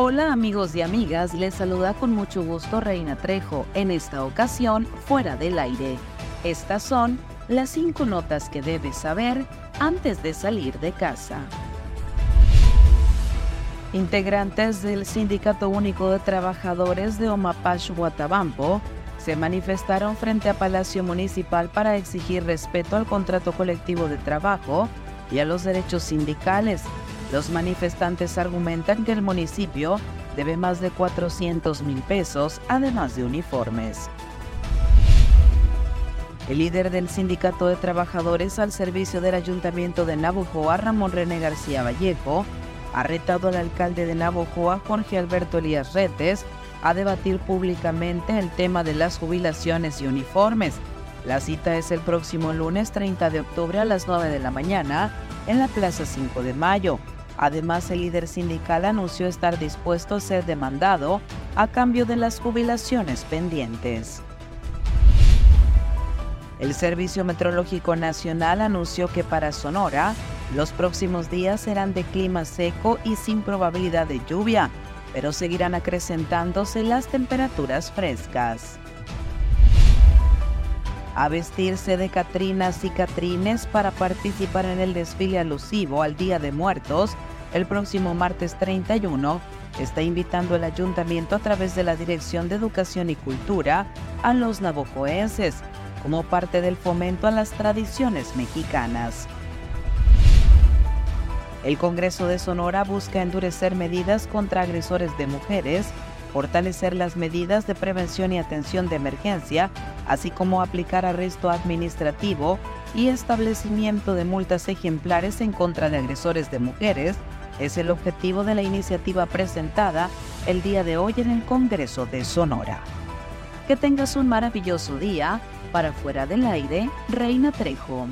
Hola amigos y amigas, les saluda con mucho gusto Reina Trejo, en esta ocasión fuera del aire. Estas son las cinco notas que debes saber antes de salir de casa. Integrantes del Sindicato Único de Trabajadores de Omapash Guatabampo se manifestaron frente a Palacio Municipal para exigir respeto al contrato colectivo de trabajo y a los derechos sindicales. Los manifestantes argumentan que el municipio debe más de 400 mil pesos, además de uniformes. El líder del Sindicato de Trabajadores al servicio del Ayuntamiento de Navojoa, Ramón René García Vallejo, ha retado al alcalde de Navojoa, Jorge Alberto Elías Retes, a debatir públicamente el tema de las jubilaciones y uniformes. La cita es el próximo lunes 30 de octubre a las 9 de la mañana en la Plaza 5 de Mayo. Además, el líder sindical anunció estar dispuesto a ser demandado a cambio de las jubilaciones pendientes. El Servicio Meteorológico Nacional anunció que para Sonora, los próximos días serán de clima seco y sin probabilidad de lluvia, pero seguirán acrecentándose las temperaturas frescas. A vestirse de Catrinas y Catrines para participar en el desfile alusivo al Día de Muertos, el próximo martes 31, está invitando el ayuntamiento a través de la Dirección de Educación y Cultura a los navojoenses como parte del fomento a las tradiciones mexicanas. El Congreso de Sonora busca endurecer medidas contra agresores de mujeres, fortalecer las medidas de prevención y atención de emergencia, así como aplicar arresto administrativo y establecimiento de multas ejemplares en contra de agresores de mujeres, es el objetivo de la iniciativa presentada el día de hoy en el Congreso de Sonora. Que tengas un maravilloso día. Para fuera del aire, Reina Trejo.